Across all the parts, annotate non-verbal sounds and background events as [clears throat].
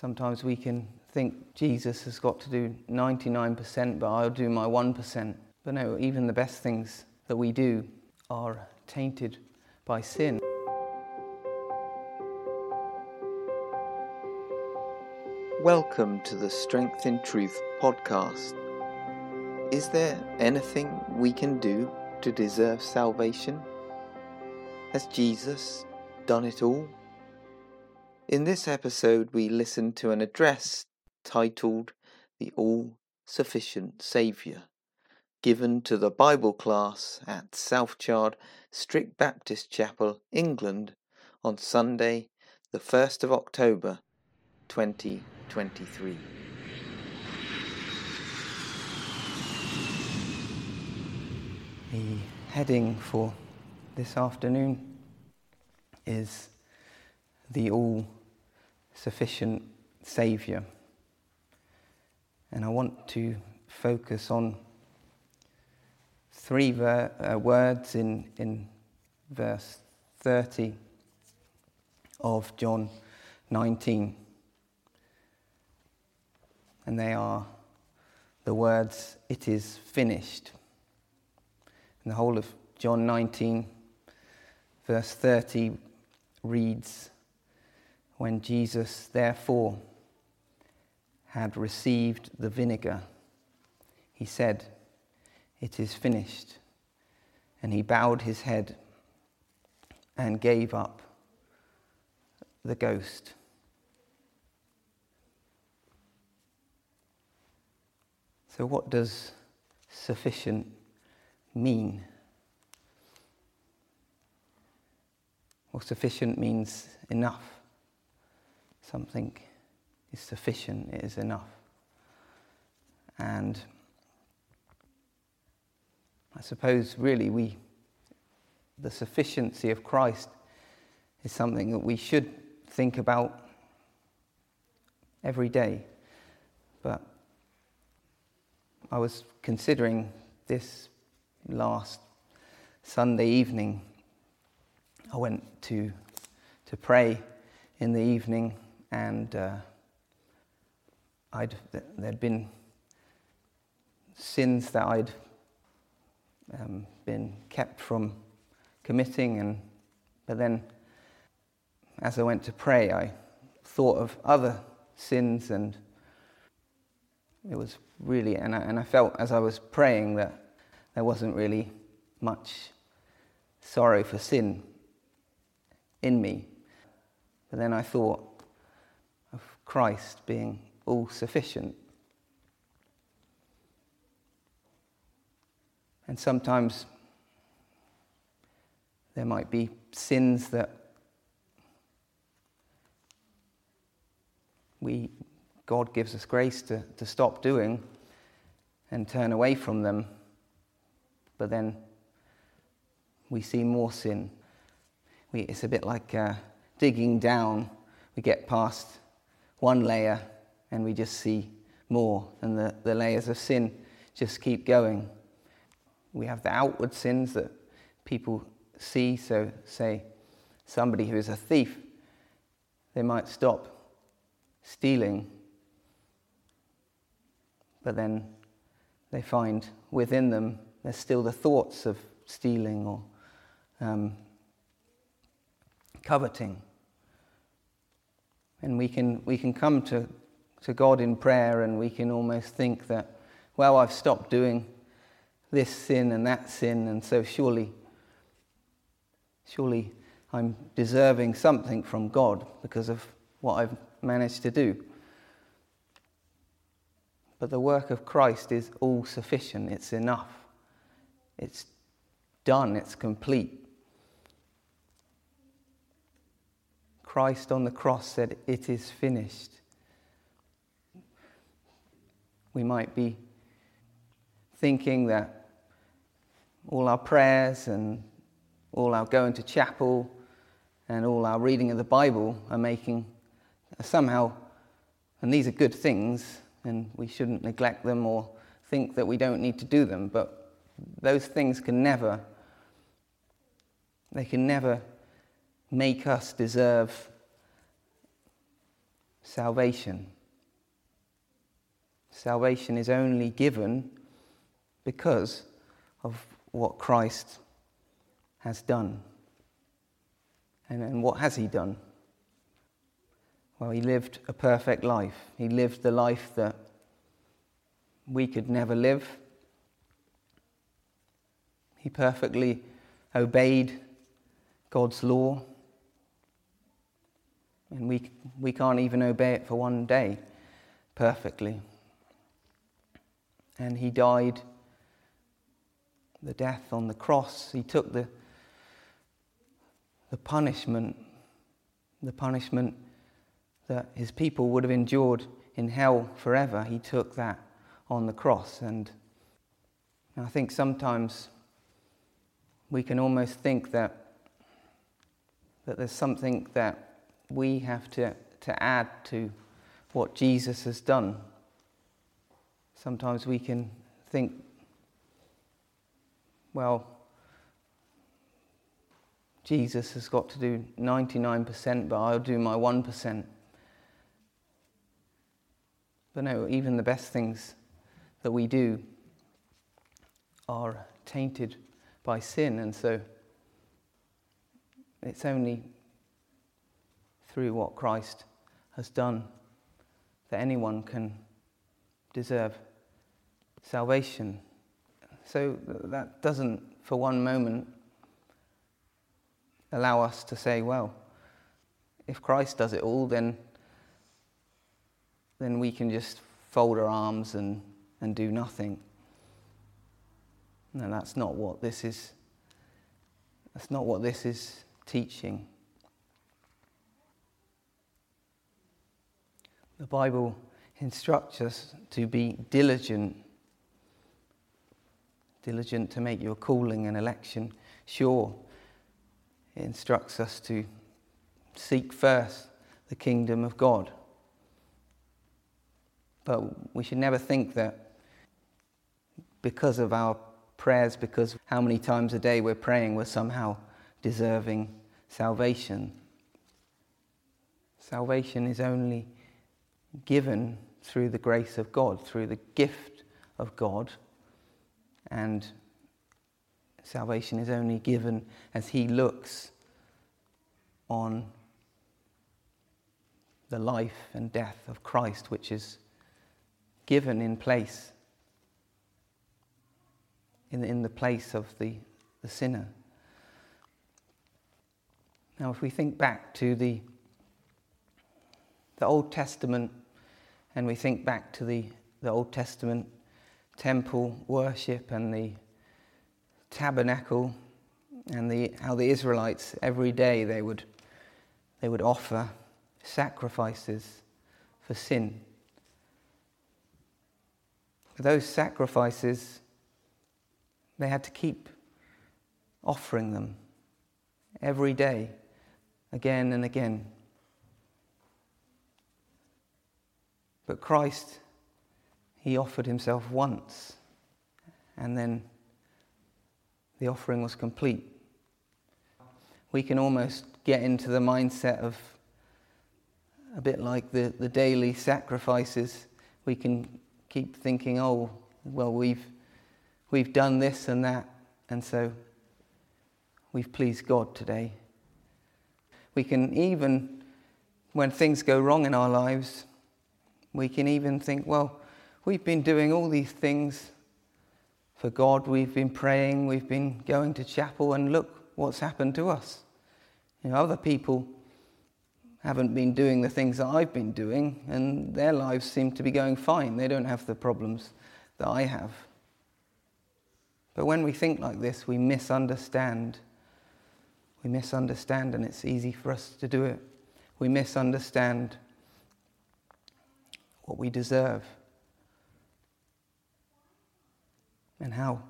Sometimes we can think Jesus has got to do 99%, but I'll do my 1%. But no, even the best things that we do are tainted by sin. Welcome to the Strength in Truth podcast. Is there anything we can do to deserve salvation? Has Jesus done it all? In this episode, we listen to an address titled The All Sufficient Saviour, given to the Bible class at South Chard Strict Baptist Chapel, England, on Sunday, the 1st of October 2023. The heading for this afternoon is the all sufficient Saviour. And I want to focus on three ver- uh, words in, in verse 30 of John 19. And they are the words, It is finished. And the whole of John 19, verse 30, reads, when Jesus, therefore, had received the vinegar, he said, It is finished. And he bowed his head and gave up the ghost. So, what does sufficient mean? Well, sufficient means enough something is sufficient, it is enough. And I suppose really we, the sufficiency of Christ is something that we should think about every day. But I was considering this last Sunday evening. I went to, to pray in the evening and uh, I'd, there'd been sins that I'd um, been kept from committing, and but then as I went to pray, I thought of other sins, and it was really, and I, and I felt as I was praying that there wasn't really much sorrow for sin in me. But then I thought, Christ being all sufficient. And sometimes there might be sins that we, God gives us grace to, to stop doing and turn away from them, but then we see more sin. We, it's a bit like uh, digging down. We get past one layer and we just see more, and the, the layers of sin just keep going. We have the outward sins that people see, so, say, somebody who is a thief, they might stop stealing, but then they find within them there's still the thoughts of stealing or um, coveting. And we can, we can come to, to God in prayer and we can almost think that, well, I've stopped doing this sin and that sin, and so surely, surely I'm deserving something from God because of what I've managed to do. But the work of Christ is all sufficient, it's enough, it's done, it's complete. Christ on the cross said, It is finished. We might be thinking that all our prayers and all our going to chapel and all our reading of the Bible are making somehow, and these are good things, and we shouldn't neglect them or think that we don't need to do them, but those things can never, they can never make us deserve salvation. Salvation is only given because of what Christ has done. And, and what has he done? Well, he lived a perfect life. He lived the life that we could never live. He perfectly obeyed God's law. And we, we can't even obey it for one day perfectly. And he died the death on the cross. He took the, the punishment, the punishment that his people would have endured in hell forever. He took that on the cross. And I think sometimes we can almost think that, that there's something that we have to, to add to what Jesus has done. Sometimes we can think, well, Jesus has got to do 99%, but I'll do my 1%. But no, even the best things that we do are tainted by sin, and so it's only through what Christ has done that anyone can deserve salvation. So that doesn't, for one moment, allow us to say, well, if Christ does it all, then then we can just fold our arms and, and do nothing. No, that's not what this is. That's not what this is teaching. The Bible instructs us to be diligent, diligent to make your calling and election sure. It instructs us to seek first the kingdom of God. But we should never think that because of our prayers, because how many times a day we're praying, we're somehow deserving salvation. Salvation is only given through the grace of God, through the gift of God. And salvation is only given as He looks on the life and death of Christ, which is given in place, in, in the place of the, the sinner. Now, if we think back to the, the Old Testament and we think back to the, the Old Testament temple worship and the tabernacle and the, how the Israelites every day they would, they would offer sacrifices for sin. Those sacrifices, they had to keep offering them every day, again and again. But Christ, He offered Himself once, and then the offering was complete. We can almost get into the mindset of a bit like the, the daily sacrifices. We can keep thinking, oh, well, we've, we've done this and that, and so we've pleased God today. We can even, when things go wrong in our lives, we can even think, well, we've been doing all these things for God, we've been praying, we've been going to chapel, and look what's happened to us. You know, other people haven't been doing the things that I've been doing, and their lives seem to be going fine. They don't have the problems that I have. But when we think like this, we misunderstand. We misunderstand, and it's easy for us to do it. We misunderstand what we deserve and how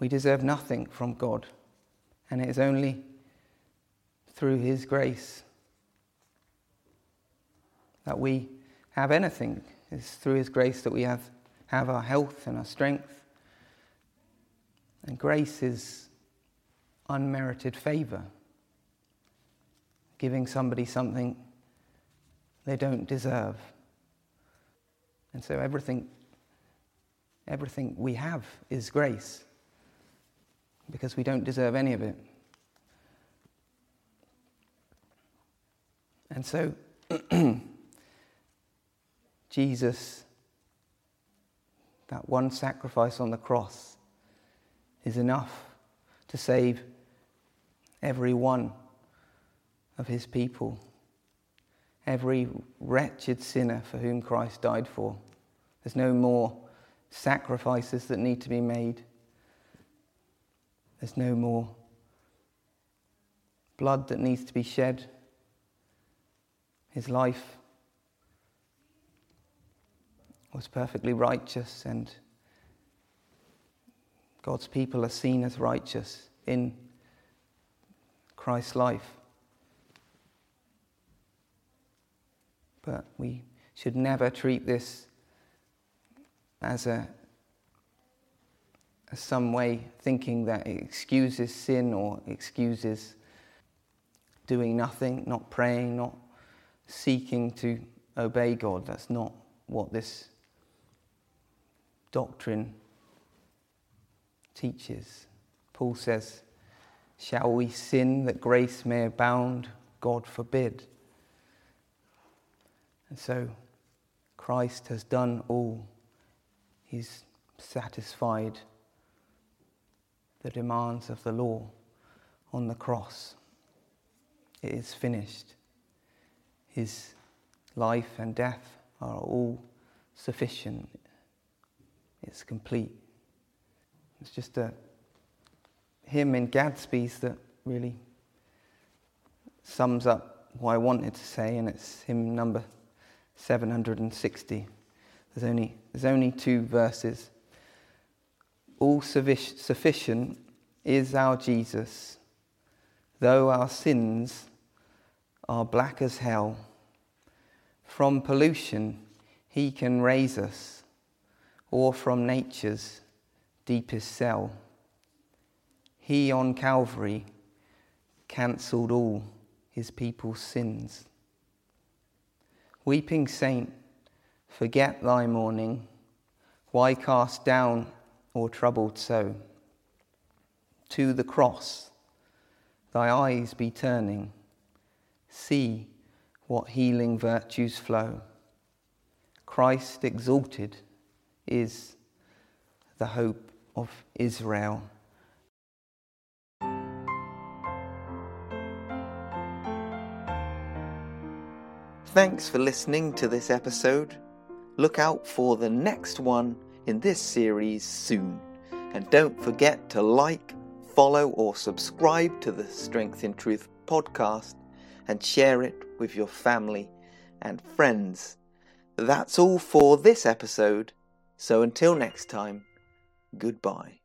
we deserve nothing from God. And it is only through His grace that we have anything. It's through His grace that we have, have our health and our strength. And grace is unmerited favor, giving somebody something they don't deserve. And so everything, everything we have is grace because we don't deserve any of it. And so [clears throat] Jesus, that one sacrifice on the cross, is enough to save every one of his people, every wretched sinner for whom Christ died for. There's no more sacrifices that need to be made. There's no more blood that needs to be shed. His life was perfectly righteous, and God's people are seen as righteous in Christ's life. But we should never treat this as a as some way thinking that it excuses sin or excuses doing nothing, not praying, not seeking to obey God. That's not what this doctrine teaches. Paul says, Shall we sin that grace may abound? God forbid. And so Christ has done all. He's satisfied the demands of the law on the cross. It is finished. His life and death are all sufficient. It's complete. It's just a hymn in Gadsby's that really sums up what I wanted to say, and it's hymn number 760. There's only, there's only two verses. All sufficient is our Jesus, though our sins are black as hell. From pollution, he can raise us, or from nature's deepest cell. He on Calvary cancelled all his people's sins. Weeping saint, forget thy mourning. Why cast down or troubled so? To the cross thy eyes be turning. See what healing virtues flow. Christ exalted is the hope of Israel. Thanks for listening to this episode. Look out for the next one in this series soon. And don't forget to like, follow, or subscribe to the Strength in Truth podcast and share it with your family and friends. That's all for this episode. So until next time, goodbye.